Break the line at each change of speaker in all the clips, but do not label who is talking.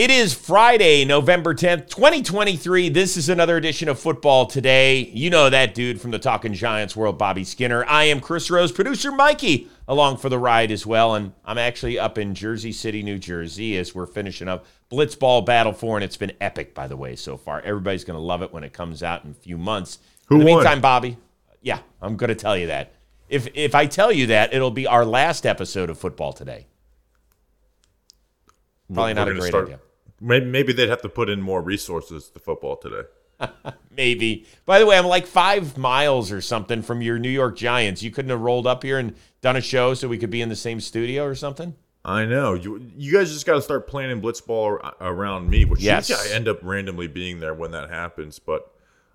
It is Friday, November 10th, 2023. This is another edition of Football Today. You know that dude from the Talking Giants world, Bobby Skinner. I am Chris Rose, producer Mikey, along for the ride as well. And I'm actually up in Jersey City, New Jersey, as we're finishing up Blitzball Battle 4. And it's been epic, by the way, so far. Everybody's going to love it when it comes out in a few months.
Who
in the
won?
meantime, Bobby, yeah, I'm going to tell you that. If, if I tell you that, it'll be our last episode of Football Today. Probably not a great
start-
idea.
Maybe, maybe they'd have to put in more resources to football today.
Maybe. By the way, I'm like five miles or something from your New York Giants. You couldn't have rolled up here and done a show so we could be in the same studio or something?
I know you. You guys just got to start planning blitzball ar- around me, which
Yes.
I end up randomly being there when that happens. But,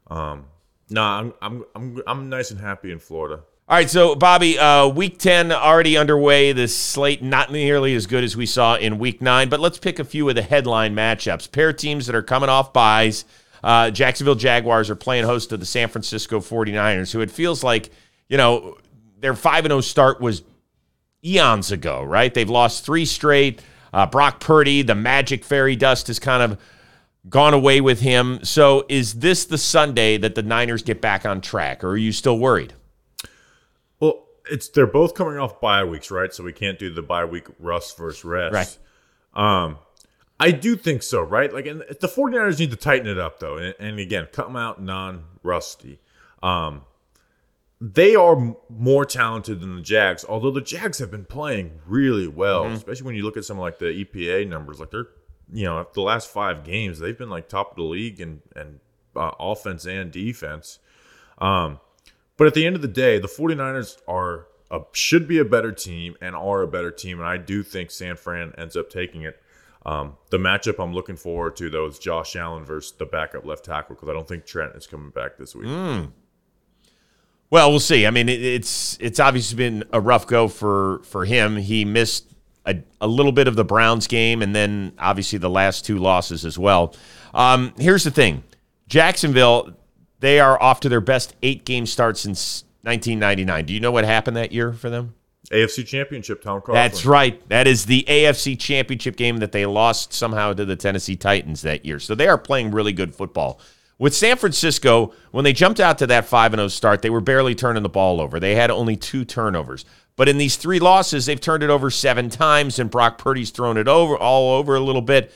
um, nah, I'm I'm I'm I'm nice and happy in Florida.
All right, so Bobby, uh, week 10 already underway. The slate not nearly as good as we saw in week nine, but let's pick a few of the headline matchups. Pair teams that are coming off byes. Uh, Jacksonville Jaguars are playing host to the San Francisco 49ers, who it feels like, you know, their 5 0 start was eons ago, right? They've lost three straight. Uh, Brock Purdy, the magic fairy dust has kind of gone away with him. So is this the Sunday that the Niners get back on track, or are you still worried?
It's they're both coming off bye weeks, right? So we can't do the bye week rust versus rest.
Right.
Um, I do think so, right? Like, and the 49ers need to tighten it up, though. And, and again, come out non rusty. Um, they are m- more talented than the Jags, although the Jags have been playing really well, especially when you look at some like the EPA numbers. Like, they're, you know, the last five games, they've been like top of the league and, and uh, offense and defense. Um, but at the end of the day, the 49ers are a, should be a better team and are a better team. And I do think San Fran ends up taking it. Um, the matchup I'm looking forward to, though, is Josh Allen versus the backup left tackle because I don't think Trent is coming back this week.
Well, we'll see. I mean, it, it's it's obviously been a rough go for for him. He missed a, a little bit of the Browns game, and then obviously the last two losses as well. Um, here's the thing: Jacksonville, they are off to their best eight game start since 1999. Do you know what happened that year for them?
AFC Championship, Tom Coughlin.
That's right. That is the AFC Championship game that they lost somehow to the Tennessee Titans that year. So they are playing really good football. With San Francisco, when they jumped out to that 5 0 start, they were barely turning the ball over. They had only two turnovers. But in these three losses, they've turned it over seven times, and Brock Purdy's thrown it over all over a little bit.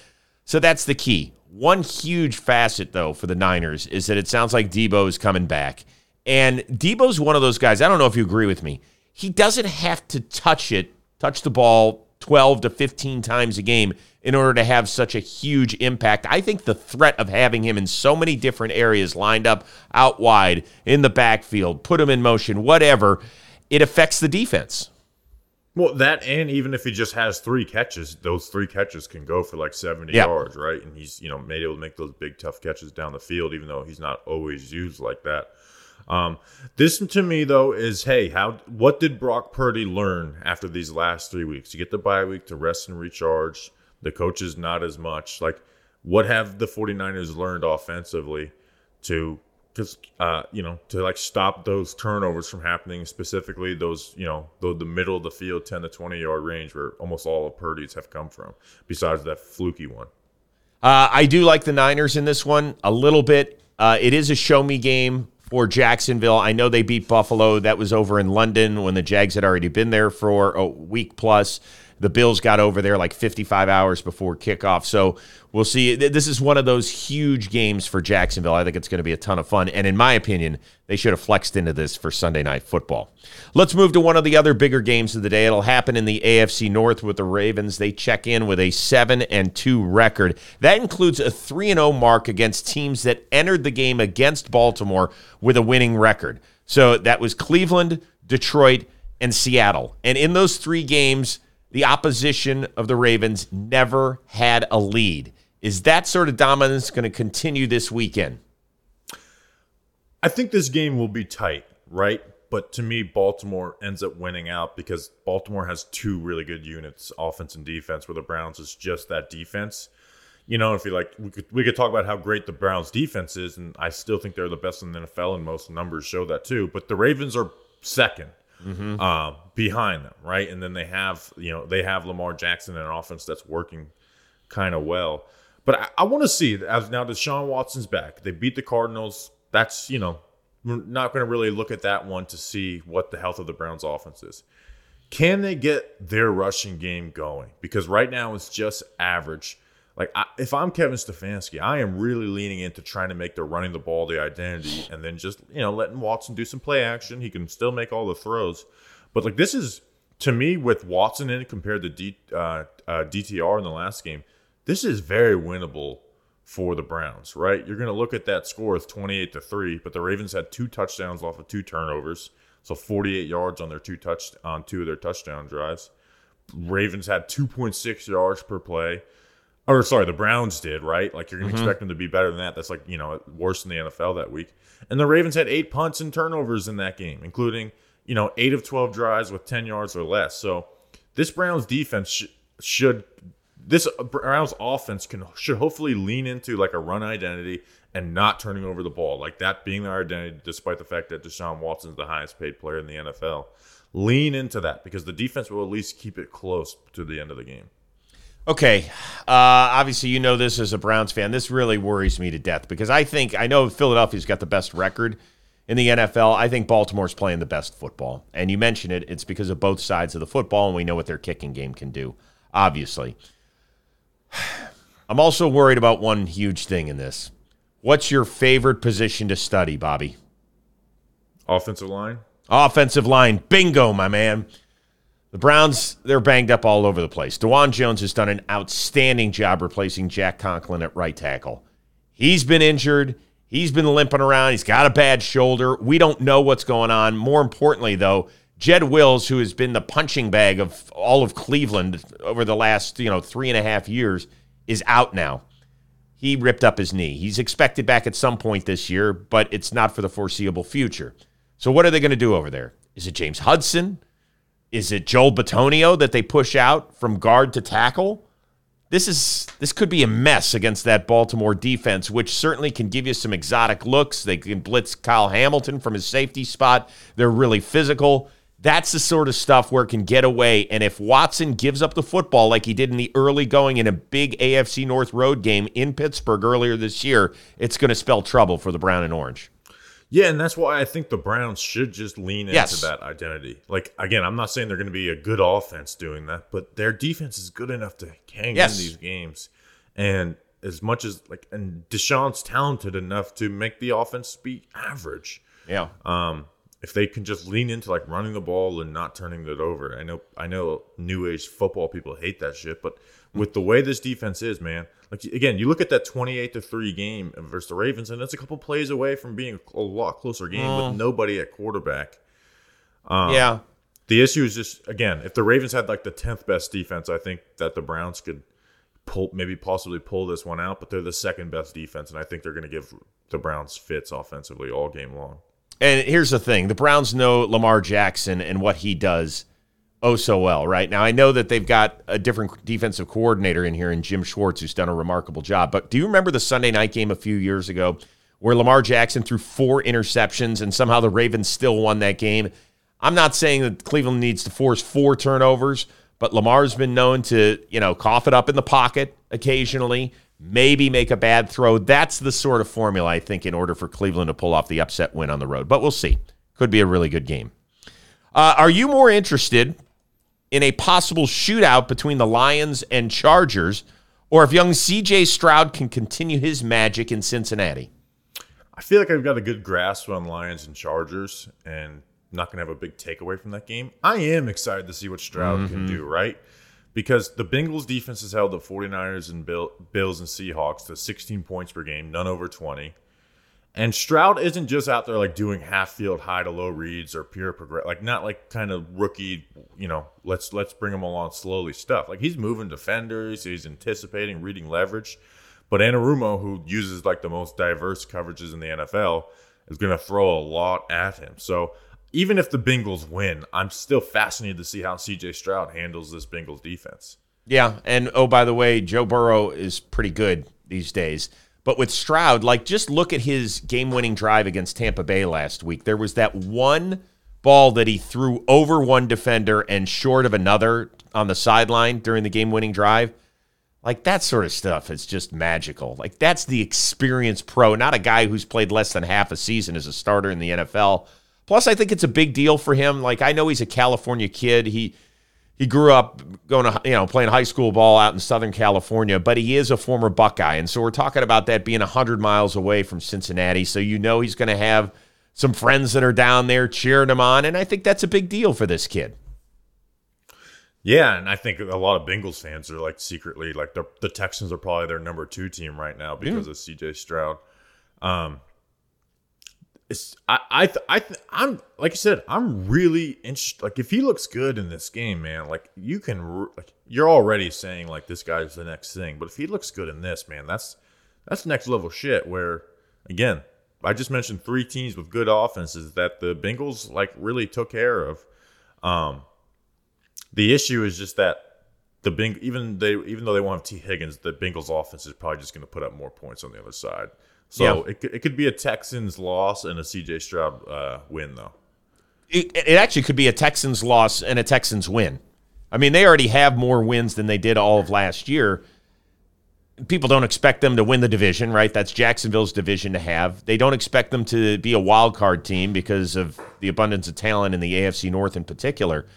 So that's the key. One huge facet, though, for the Niners is that it sounds like Debo is coming back. And Debo's one of those guys, I don't know if you agree with me. He doesn't have to touch it, touch the ball 12 to 15 times a game in order to have such a huge impact. I think the threat of having him in so many different areas lined up out wide, in the backfield, put him in motion, whatever, it affects the defense.
Well, that and even if he just has three catches, those three catches can go for like 70
Yeah.
yards, right? And he's, you know, made able to make those big, tough catches down the field, even though he's not always used like that. Um, this to me though is hey, how what did Brock Purdy learn after these last three weeks? You get the bye week to rest and recharge. The coaches not as much. Like, what have the 49ers learned offensively to because uh, you know to like stop those turnovers from happening specifically those you know the, the middle of the field 10 to 20 yard range where almost all of purdy's have come from besides that fluky one
Uh, I do like the Niners in this one a little bit. Uh, it is a show me game for Jacksonville. I know they beat Buffalo. That was over in London when the Jags had already been there for a week plus. The Bills got over there like 55 hours before kickoff. So we'll see. This is one of those huge games for Jacksonville. I think it's going to be a ton of fun. And in my opinion, they should have flexed into this for Sunday night football. Let's move to one of the other bigger games of the day. It'll happen in the AFC North with the Ravens. They check in with a 7 and 2 record. That includes a 3 and 0 mark against teams that entered the game against Baltimore with a winning record. So that was Cleveland, Detroit, and Seattle. And in those 3 games, the opposition of the Ravens never had a lead. Is that sort of dominance going to continue this weekend?
I think this game will be tight, right? But to me, Baltimore ends up winning out because Baltimore has two really good units, offense and defense, where the Browns is just that defense. You know, if you like, we could we could talk about how great the Browns defense is, and I still think they're the best in the NFL, and most numbers show that too. But the Ravens are 2nd
Mm-hmm.
uh, behind them, right? And then they have, you know, they have Lamar Jackson and an offense that's working kind of well. But I, I want to see as now Deshaun Watson's back. They beat the Cardinals. That's you know we're not going to really look at that one to see what the health of the Browns offense is. Can they get their rushing game going? Because right now it's just average. Like I, if I'm Kevin Stefanski, I am really leaning into trying to make the running the ball the identity, and then just you know letting Watson do some play action. He can still make all the throws, but like this is to me with Watson in it compared to D, uh, uh, DTR in the last game, this is very winnable for the Browns, right? You're going to look at that score as 28 to 3, but the Ravens had two touchdowns off of two turnovers, so 48 yards on their two touch on two of their touchdown drives. Ravens had 2.6 yards per play. Or sorry, the Browns did, right? Like you're going to mm-hmm. expect them to be better than that. That's like, you know, worse than the NFL that week. And the Ravens had 8 punts and turnovers in that game, including, you know, 8 of 12 drives with 10 yards or less. So, this Browns defense sh- should this Browns offense can should hopefully lean into like a run identity and not turning over the ball, like that being their identity, despite the fact that Deshaun Watson's the highest paid player in the NFL. Lean into that because the defense will at least keep it close to the end of the game.
Okay. Uh, obviously, you know this as a Browns fan. This really worries me to death because I think, I know Philadelphia's got the best record in the NFL. I think Baltimore's playing the best football. And you mentioned it, it's because of both sides of the football, and we know what their kicking game can do, obviously. I'm also worried about one huge thing in this. What's your favorite position to study, Bobby?
Offensive line.
Offensive line. Bingo, my man. The Browns, they're banged up all over the place. Dawand Jones has done an outstanding job replacing Jack Conklin at right tackle. He's been injured. He's been limping around. He's got a bad shoulder. We don't know what's going on. More importantly, though, Jed Wills, who has been the punching bag of all of Cleveland over the last, you know, three and a half years, is out now. He ripped up his knee. He's expected back at some point this year, but it's not for the foreseeable future. So what are they going to do over there? Is it James Hudson? Is it Joel Bitonio that they push out from guard to tackle? This is this could be a mess against that Baltimore defense, which certainly can give you some exotic looks. They can blitz Kyle Hamilton from his safety spot. They're really physical. That's the sort of stuff where it can get away. And if Watson gives up the football like he did in the early going in a big AFC North road game in Pittsburgh earlier this year, it's going to spell trouble for the Brown and Orange.
Yeah, and that's why I think the Browns should just lean into
Yes.
that identity. Like again, I'm not saying they're going to be a good offense doing that, but their defense is good enough to hang
Yes.
in these games. And as much as like, and Deshaun's talented enough to make the offense be average.
Yeah.
Um, if they can just lean into like running the ball and not turning it over. I know I know new age football people hate that shit, but with the way this defense is, man, like again, you look at that 28 to 3 game versus the Ravens and that's a couple plays away from being a lot closer game with mm. nobody at quarterback.
Um, yeah.
The issue is just again, if the Ravens had like the 10th best defense, I think that the Browns could pull maybe possibly pull this one out, but they're the second best defense and I think they're going to give the Browns fits offensively all game long.
And here's the thing the Browns know Lamar Jackson and what he does oh so well, right? Now, I know that they've got a different defensive coordinator in here in Jim Schwartz, who's done a remarkable job. But do you remember the Sunday night game a few years ago where Lamar Jackson threw four interceptions and somehow the Ravens still won that game? I'm not saying that Cleveland needs to force four turnovers, but Lamar's been known to, you know, cough it up in the pocket occasionally, maybe make a bad throw. That's the sort of formula I think in order for Cleveland to pull off the upset win on the road. But we'll see. Could be a really good game. Uh, are you more interested in a possible shootout between the Lions and Chargers, or if young CJ Stroud can continue his magic in Cincinnati?
I feel like I've got a good grasp on Lions and Chargers and not going to have a big takeaway from that game. I am excited to see what Stroud can mm-hmm. do, right? Because the Bengals defense has held the 49ers and Bill, Bills and Seahawks to 16 points per game, none over 20. And Stroud isn't just out there like doing half field high to low reads or pure progress, like not like kind of rookie, you know, let's let's bring him along slowly stuff. Like he's moving defenders, he's anticipating, reading leverage. But Anarumo, who uses like the most diverse coverages in the NFL, is going to throw a lot at him. So even if the Bengals win, I'm still fascinated to see how CJ Stroud handles this Bengals defense.
Yeah, and oh by the way, Joe Burrow is pretty good these days. But with Stroud, like just look at his game-winning drive against Tampa Bay last week. There was that one ball that he threw over one defender and short of another on the sideline during the game-winning drive. Like that sort of stuff is just magical. Like that's the experienced pro, not a guy who's played less than half a season as a starter in the NFL. Plus, I think it's a big deal for him. Like I know he's a California kid. He he grew up going to you know playing high school ball out in Southern California, but he is a former Buckeye, and so we're talking about that being hundred miles away from Cincinnati. So you know he's going to have some friends that are down there cheering him on, and I think that's a big deal for this kid.
Yeah, and I think a lot of Bengals fans are like secretly like the the Texans are probably their number two team right now because yeah. of C.J. Stroud. Um, it's I I th- I th- I'm like I said I'm really interested. Like if he looks good in this game, man, like you can like you're already saying like this guy's the next thing, but if he looks good in this, man, that's that's next level shit. Where again, I just mentioned three teams with good offenses that the Bengals like really took care of. Um, the issue is just that the Beng even they even though they won't have Tee Higgins, the Bengals offense is probably just going to put up more points on the other side. So yeah. it, it could be a Texans loss and a CJ Stroud uh, win, though.
It, it actually could be a Texans loss and a Texans win. I mean, they already have more wins than they did all of last year. People don't expect them to win the division, right? That's Jacksonville's division to have. They don't expect them to be a wild card team because of the abundance of talent in the AFC North in particular.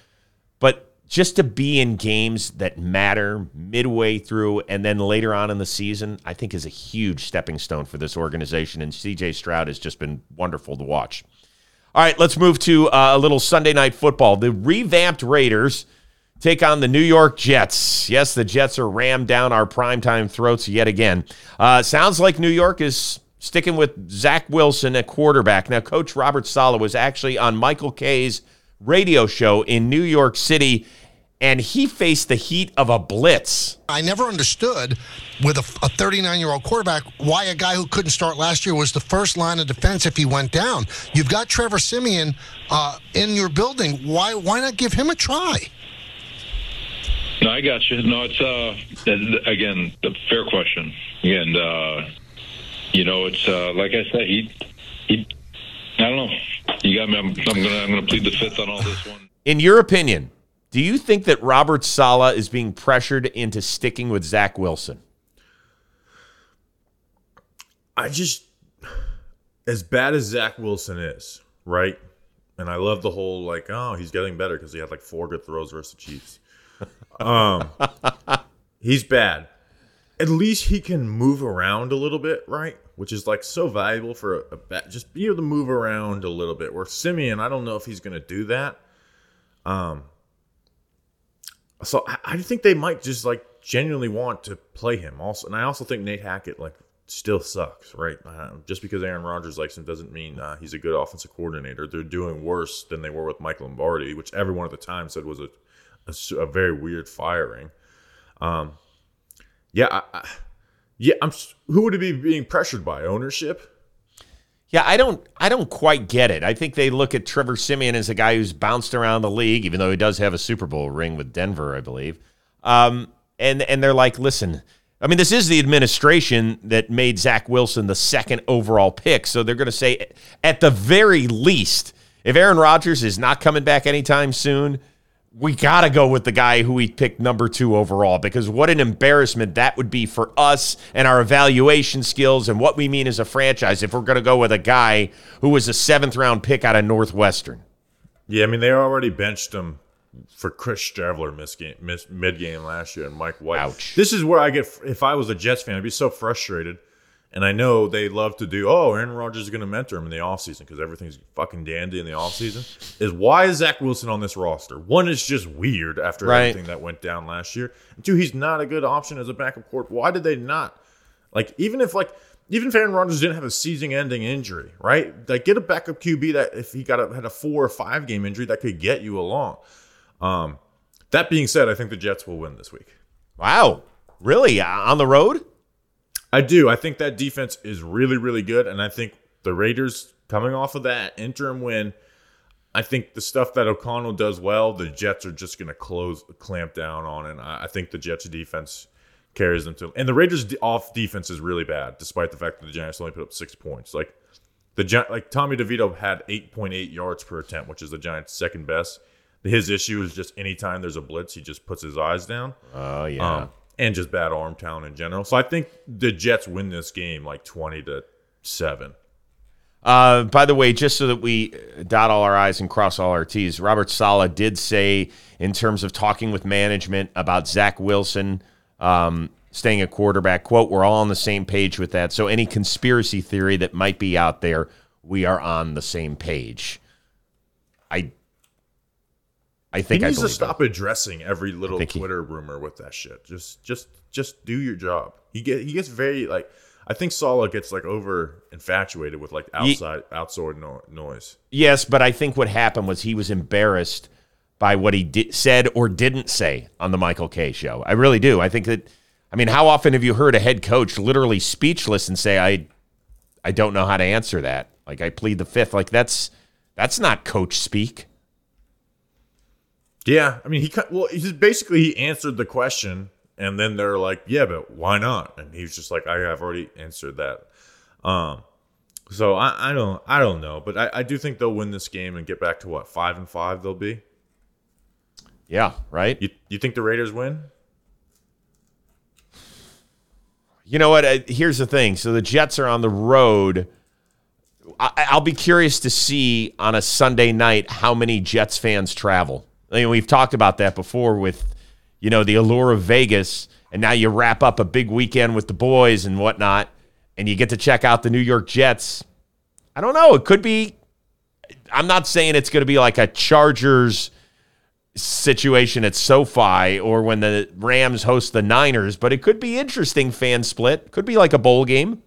But just to be in games that matter midway through and then later on in the season, I think is a huge stepping stone for this organization. And CJ Stroud has just been wonderful to watch. All right, let's move to uh, a little Sunday night football. The revamped Raiders take on the New York Jets. Yes, the Jets are rammed down our primetime throats yet again. Uh, sounds like New York is sticking with Zach Wilson at quarterback. Now, Coach Robert Saleh was actually on Michael Kay's radio show in New York City and he faced the heat of a blitz.
I never understood with a 39 year old quarterback why a guy who couldn't start last year was the first line of defense if he went down. You've got Trevor Siemian uh, in your building. Why why not give him a try?
No, I got you. No, it's uh, again the fair question, and uh, you know it's uh, like I said, he he. I don't know. You got me. I'm, I'm gonna I'm gonna plead the fifth on all this one.
In your opinion, do you think that Robert Saleh is being pressured into sticking with Zach Wilson?
I just, as bad as Zach Wilson is, right? And I love the whole like, oh, he's getting better because he had like four good throws versus the Chiefs. Um, he's bad. At least he can move around a little bit, right? Which is like so valuable for a, a bat. Just be able to move around a little bit. Where Siemian, I don't know if he's going to do that. Um, so I, I think they might just like genuinely want to play him also, and I also think Nate Hackett like still sucks, right? Uh, just because Aaron Rodgers likes him doesn't mean uh, he's a good offensive coordinator. They're doing worse than they were with Mike Lombardi, which everyone at the time said was a a, a very weird firing. Um, yeah, I, I, yeah. I'm. Who would it be being pressured by? Ownership?
Yeah, I don't I don't quite get it. I think they look at Trevor Siemian as a guy who's bounced around the league, even though he does have a Super Bowl ring with Denver, I believe. Um, and and they're like, listen, I mean, this is the administration that made Zach Wilson the second overall pick. So they're going to say, at the very least, if Aaron Rodgers is not coming back anytime soon, we got to go with the guy who we picked number two overall because what an embarrassment that would be for us and our evaluation skills and what we mean as a franchise if we're going to go with a guy who was a seventh round pick out of Northwestern.
Yeah, I mean, they already benched him for Chris Streveler miss game, miss, mid game last year and Mike White.
Ouch.
This is where I get, if I was a Jets fan, I'd be so frustrated and I know they love to do, oh, Aaron Rodgers is going to mentor him in the offseason because everything's fucking dandy in the offseason. Is why is Zach Wilson on this roster? One is just weird after right. everything that went down last year. And two, he's not a good option as a backup court. Why did they not? Like, even if, like, even if Aaron Rodgers didn't have a season ending injury, right? Like, get a backup QB that if he got a, had a four or five game injury that could get you along. Um, that being said, I think the Jets will win this week.
Wow. Really? On the road?
I do. I think that defense is really, really good, and I think the Raiders coming off of that interim win, I think the stuff that O'Connell does well, the Jets are just going to close, clamp down on, and I, I think the Jets' defense carries them to. And the Raiders' off defense is really bad, despite the fact that the Giants only put up six points. Like the like Tommy DeVito had 8.8 yards per attempt, which is the Giants' second best. His issue is just anytime there's a blitz, he just puts his eyes down.
Oh yeah.
Um, and just bad arm talent in general. So I think the Jets win this game like 20 to 7.
Uh, by the way, just so that we dot all our I's and cross all our T's, Robert Saleh did say, in terms of talking with management about Zach Wilson um, staying a quarterback, quote, we're all on the same page with that. So any conspiracy theory that might be out there, we are on the same page. I I
He
think I
needs to
believe
stop addressing every little
think he-
Twitter rumor with that shit. Just just just do your job. He get he gets very like I think Saleh gets like over infatuated with like outside outside no, noise.
Yes, but I think what happened was he was embarrassed by what he di- said or didn't say on the Michael Kay show. I really do. I think that I mean, how often have you heard a head coach literally speechless and say I I don't know how to answer that? Like I plead the fifth. Like that's that's not coach speak.
Yeah, I mean he cut- well he's basically he answered the question and then they're like, "Yeah, but why not?" And he's just like, "I have already answered that." Um so I, I don't I don't know, but I, I do think they'll win this game and get back to what five and five they'll be.
Yeah, right?
You you think the Raiders win?
You know what? Uh, Here's the thing. So the Jets are on the road. I, I'll be curious to see on a Sunday night how many Jets fans travel. I mean, we've talked about that before with, you know, the allure of Vegas, and now you wrap up a big weekend with the boys and whatnot, and you get to check out the New York Jets. I don't know. It could be. I'm not saying it's going to be like a Chargers situation at SoFi or when the Rams host the Niners, but it could be interesting fan split. Could be like a bowl game.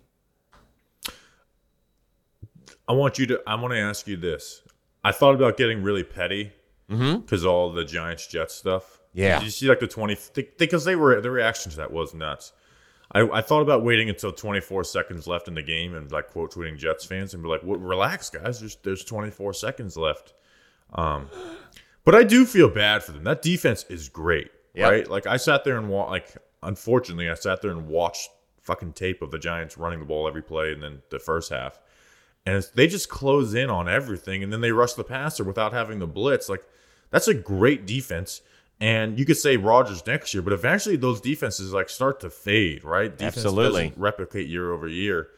I want you to. I want to ask you this. I thought about getting really petty because all the Giants Jets stuff.
Yeah.
Did you see like the twenty? Because they were the reaction to that was nuts. I, I thought about waiting until 24 seconds left in the game and like quote tweeting Jets fans and be like, well, "Relax, guys. There's there's 24 seconds left." Um, but I do feel bad for them. That defense is great,
Yep.
right? Like I sat there and wa- like unfortunately I sat there and watched fucking tape of the Giants running the ball every play and then the first half and it's, they just close in on everything and then they rush the passer without having the blitz like that's a great defense and you could say Rodgers next year but eventually those defenses like start to fade right Defense
Absolutely.
doesn't replicate year over year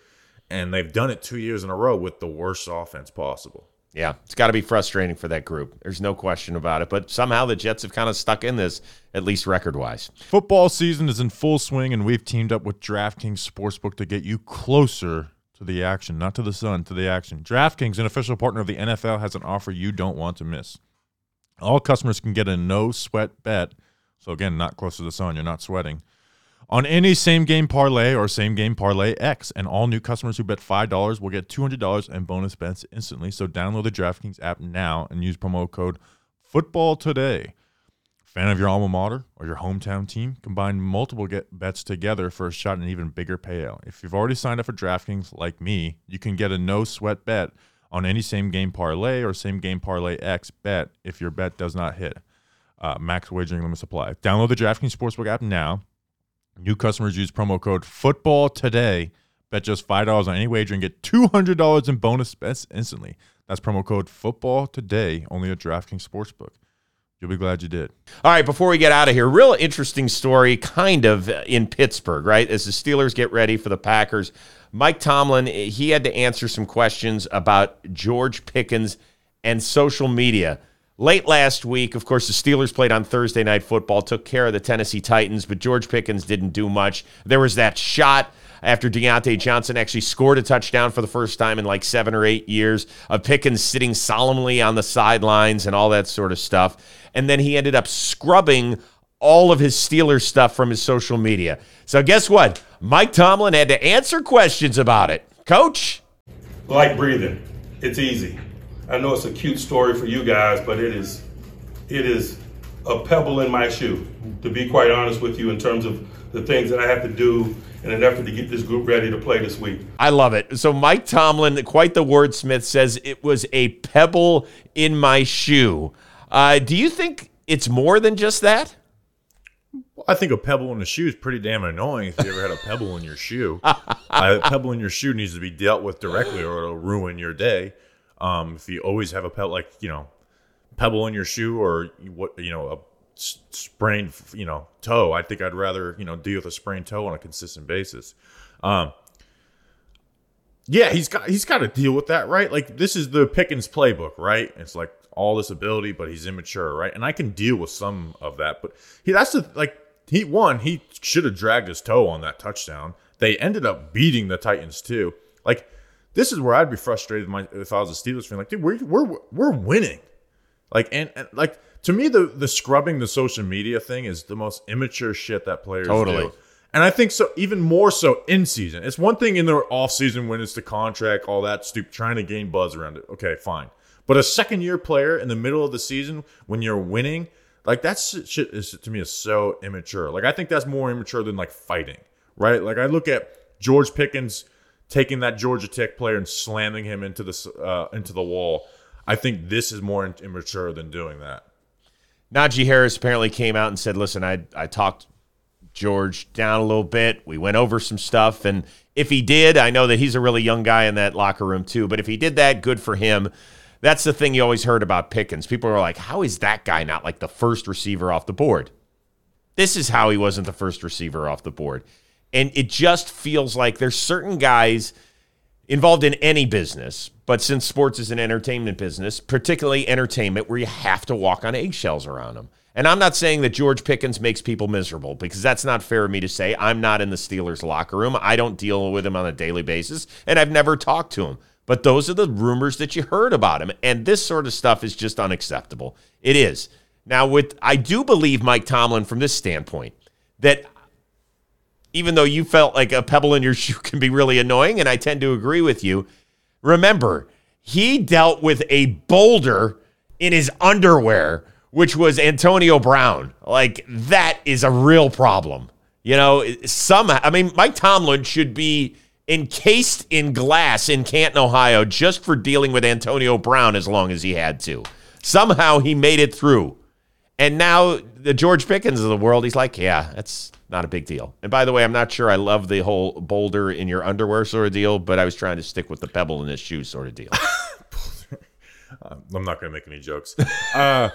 and they've done it two years in a row with the worst offense possible
Yeah, it's got to be frustrating for that group. There's no question about it. But somehow the Jets have kind of stuck in this, at least record wise.
Football season is in full swing, and we've teamed up with DraftKings Sportsbook to get you closer to the action, not to the sun, to the action. DraftKings, an official partner of the NFL, has an offer you don't want to miss. All customers can get a no sweat bet. So, again, not close to the sun, you're not sweating. On any same game parlay or same game parlay X, and all new customers who bet $5 will get $200 in bonus bets instantly. So, download the DraftKings app now and use promo code football today. Fan of your alma mater or your hometown team? Combine multiple get bets together for a shot at an even bigger payout. If you've already signed up for DraftKings like me, you can get a no sweat bet on any same game parlay or same game parlay X bet if your bet does not hit. Uh, max wagering limits apply. Download the DraftKings Sportsbook app now. New customers use promo code football today. Bet just $5 on any wager and get $200 in bonus bets instantly. That's promo code football today only at DraftKings Sportsbook. You'll be glad you did.
All right, before we get out of here, real interesting story, kind of uh, in Pittsburgh, right? As the Steelers get ready for the Packers, Mike Tomlin eh, he had to answer some questions about George Pickens and social media. Late last week, of course, the Steelers played on Thursday Night Football, took care of the Tennessee Titans, but George Pickens didn't do much. There was that shot after Diontae Johnson actually scored a touchdown for the first time in like seven or eight years of Pickens sitting solemnly on the sidelines and all that sort of stuff. And then he ended up scrubbing all of his Steelers stuff from his social media. So guess what? Mike Tomlin had to answer questions about it. Coach?
like breathing. It's easy. I know it's a cute story for you guys, but it is it is a pebble in my shoe, to be quite honest with you, in terms of the things that I have to do in an effort to get this group ready to play this week.
I love it. So Mike Tomlin, quite the wordsmith, says it was a pebble in my shoe. Uh, do you think it's more than just that?
I think a pebble in the shoe is pretty damn annoying if you ever had a pebble in your shoe. a pebble in your shoe needs to be dealt with directly or it'll ruin your day. Um, if you always have a pebble, like, you know, pebble in your shoe or what, you know, a sprained, you know, toe, I think I'd rather, you know, deal with a sprained toe on a consistent basis. Um, yeah, he's got he's got to deal with that, right? Like this is the Pickens playbook, right? It's like all this ability, but he's immature, right? And I can deal with some of that, but he that's the like he won. He should have dragged his toe on that touchdown. They ended up beating the Titans too. Like this is where I'd be frustrated if I was a Steelers fan. Like, dude, we're we're we're winning. Like and, and like to me, the the scrubbing the social media thing is the most immature shit that players
Totally.
do. And I think so even more so in season. It's one thing in the off season when it's the contract, all that stupid trying to gain buzz around it. Okay, fine. But a second year player in the middle of the season when you're winning, like that shit shit is to me is so immature. Like I think that's more immature than like fighting, right? Like I look at George Pickens taking that Georgia Tech player and slamming him into the uh, into the wall. I think this is more immature than doing that.
Najee Harris apparently came out and said, "Listen, I I talked George down a little bit. We went over some stuff, and if he did, I know that he's a really young guy in that locker room too. But if he did that, good for him. That's the thing you always heard about Pickens. People are like, "How is that guy not like the first receiver off the board?" This is how he wasn't the first receiver off the board, and it just feels like there's certain guys involved in any business, but since sports is an entertainment business, particularly entertainment, where you have to walk on eggshells around them. And I'm not saying that George Pickens makes people miserable because that's not fair of me to say. I'm not in the Steelers locker room. I don't deal with him on a daily basis, and I've never talked to him. But those are the rumors that you heard about him, and this sort of stuff is just unacceptable. It is. Now, with I do believe Mike Tomlin from this standpoint that even though you felt like a pebble in your shoe can be really annoying, and I tend to agree with you, remember, he dealt with a boulder in his underwear, which was Antonio Brown. Like, that is a real problem. You know, somehow, I mean, Mike Tomlin should be encased in glass in Canton, Ohio, just for dealing with Antonio Brown as long as he had to. Somehow he made it through. And now the George Pickens of the world, he's like, yeah, that's not a big deal. And by the way, I'm not sure I love the whole boulder in your underwear sort of deal, but I was trying to stick with the pebble in his shoe sort of deal.
I'm not going to make any jokes. Uh,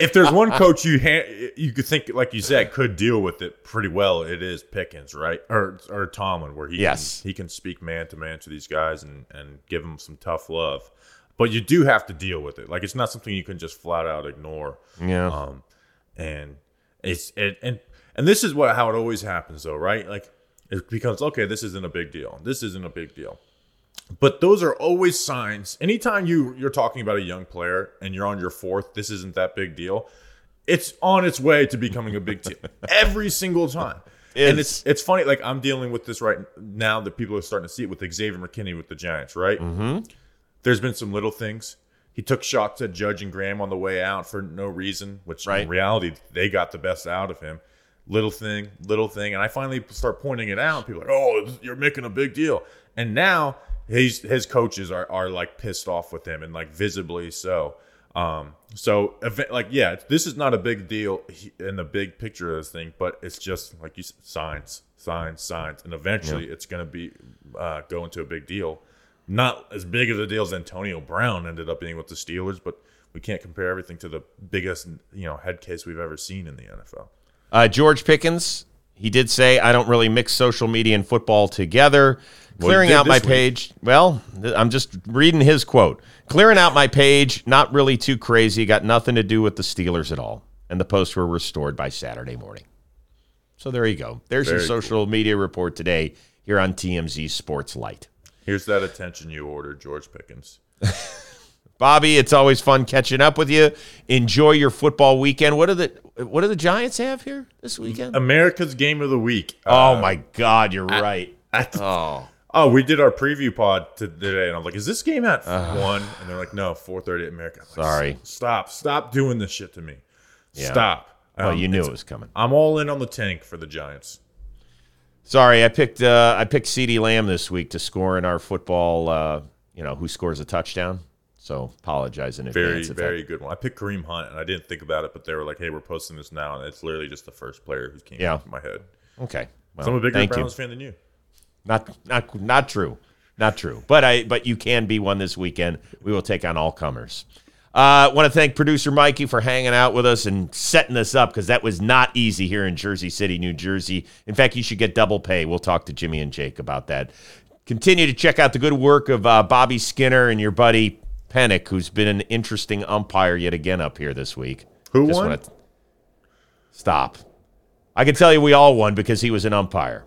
if there's one coach you ha- you could think, like you said, could deal with it pretty well, it is Pickens, right? Or or Tomlin, where he
Yes.
can, he can speak man to man to these guys and and give them some tough love. But you do have to deal with it. Like it's not something you can just flat out ignore.
Yeah.
Um, and it's it, and and this is what how it always happens though, right? Like it becomes okay. This isn't a big deal. This isn't a big deal. But those are always signs. Anytime you you're talking about a young player and you're on your fourth, this isn't that big deal. It's on its way to becoming a big deal every single time. And
It's-
it's it's funny. Like I'm dealing with this right now that people are starting to see it with Xavier McKinney with the Giants, right? Mm-hmm. There's been some little things. He took shots at Judge and Graham on the way out for no reason, which
Right.
in reality they got the best out of him. Little thing, little thing, and I finally start pointing it out. People are like, "Oh, you're making a big deal," and now his his coaches are are like pissed off with him and like visibly so. Um, so event, like yeah, this is not a big deal in the big picture of this thing, but it's just like you said, signs, signs, signs, and eventually it's going to be uh, go into a big deal. Not as big of a deal as Antonio Brown ended up being with the Steelers, but we can't compare everything to the biggest you know head case we've ever seen in the NFL.
Uh, George Pickens, he did say, I don't really mix social media and football together.
Well,
Clearing out my
week.
page. Well, I'm just reading his quote. Clearing out my page, not really too crazy, got nothing to do with the Steelers at all. And the posts were restored by Saturday morning. So there you go. There's your
Very
social media report today here on TMZ Sports Light.
Here's that attention you ordered, George Pickens.
Bobby, it's always fun catching up with you. Enjoy your football weekend. What are the what do the Giants have here this weekend?
America's Game of the Week.
oh
Uh,
my God, you're right. Oh.
Oh, we did our preview pod today, and I'm like, "Is this game at one?" And they're like, "No, 4:30 at America." Like,
Sorry.
stop, stop doing this shit to me.
Yeah.
Stop.
Well,
Um,
you knew it was coming.
I'm all in on the tank for the Giants.
Sorry, I picked uh, I picked CeeDee Lamb this week to score in our football. Uh, you know who scores a touchdown. So apologize in
Very,
advance. that-
very good one. I picked Kareem Hunt, and I didn't think about it, but they were like, "Hey, we're posting this now," and it's literally just the first player who came
Yeah.
into my head.
okay. Well,
So I'm a bigger Browns fan than you.
Not not not true. Not true. But I but you can be one this weekend. We will take on all comers. Uh, want to thank producer Mikey for hanging out with us and setting this up because that was not easy here in Jersey City, New Jersey. In fact, you should get double pay. We'll talk to Jimmy and Jake about that. Continue to check out the good work of uh, Bobby Skinner and your buddy Pennick, who's been an interesting umpire yet again up here this week.
Who
Just
won?
wanna- Stop. I can tell you we all won because he was an umpire.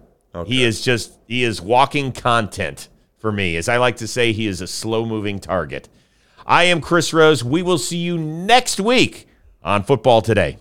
He is just he is walking content for me. As I like to say, he is a slow moving target. I am Chris Rose. We will see you next week on Football Today.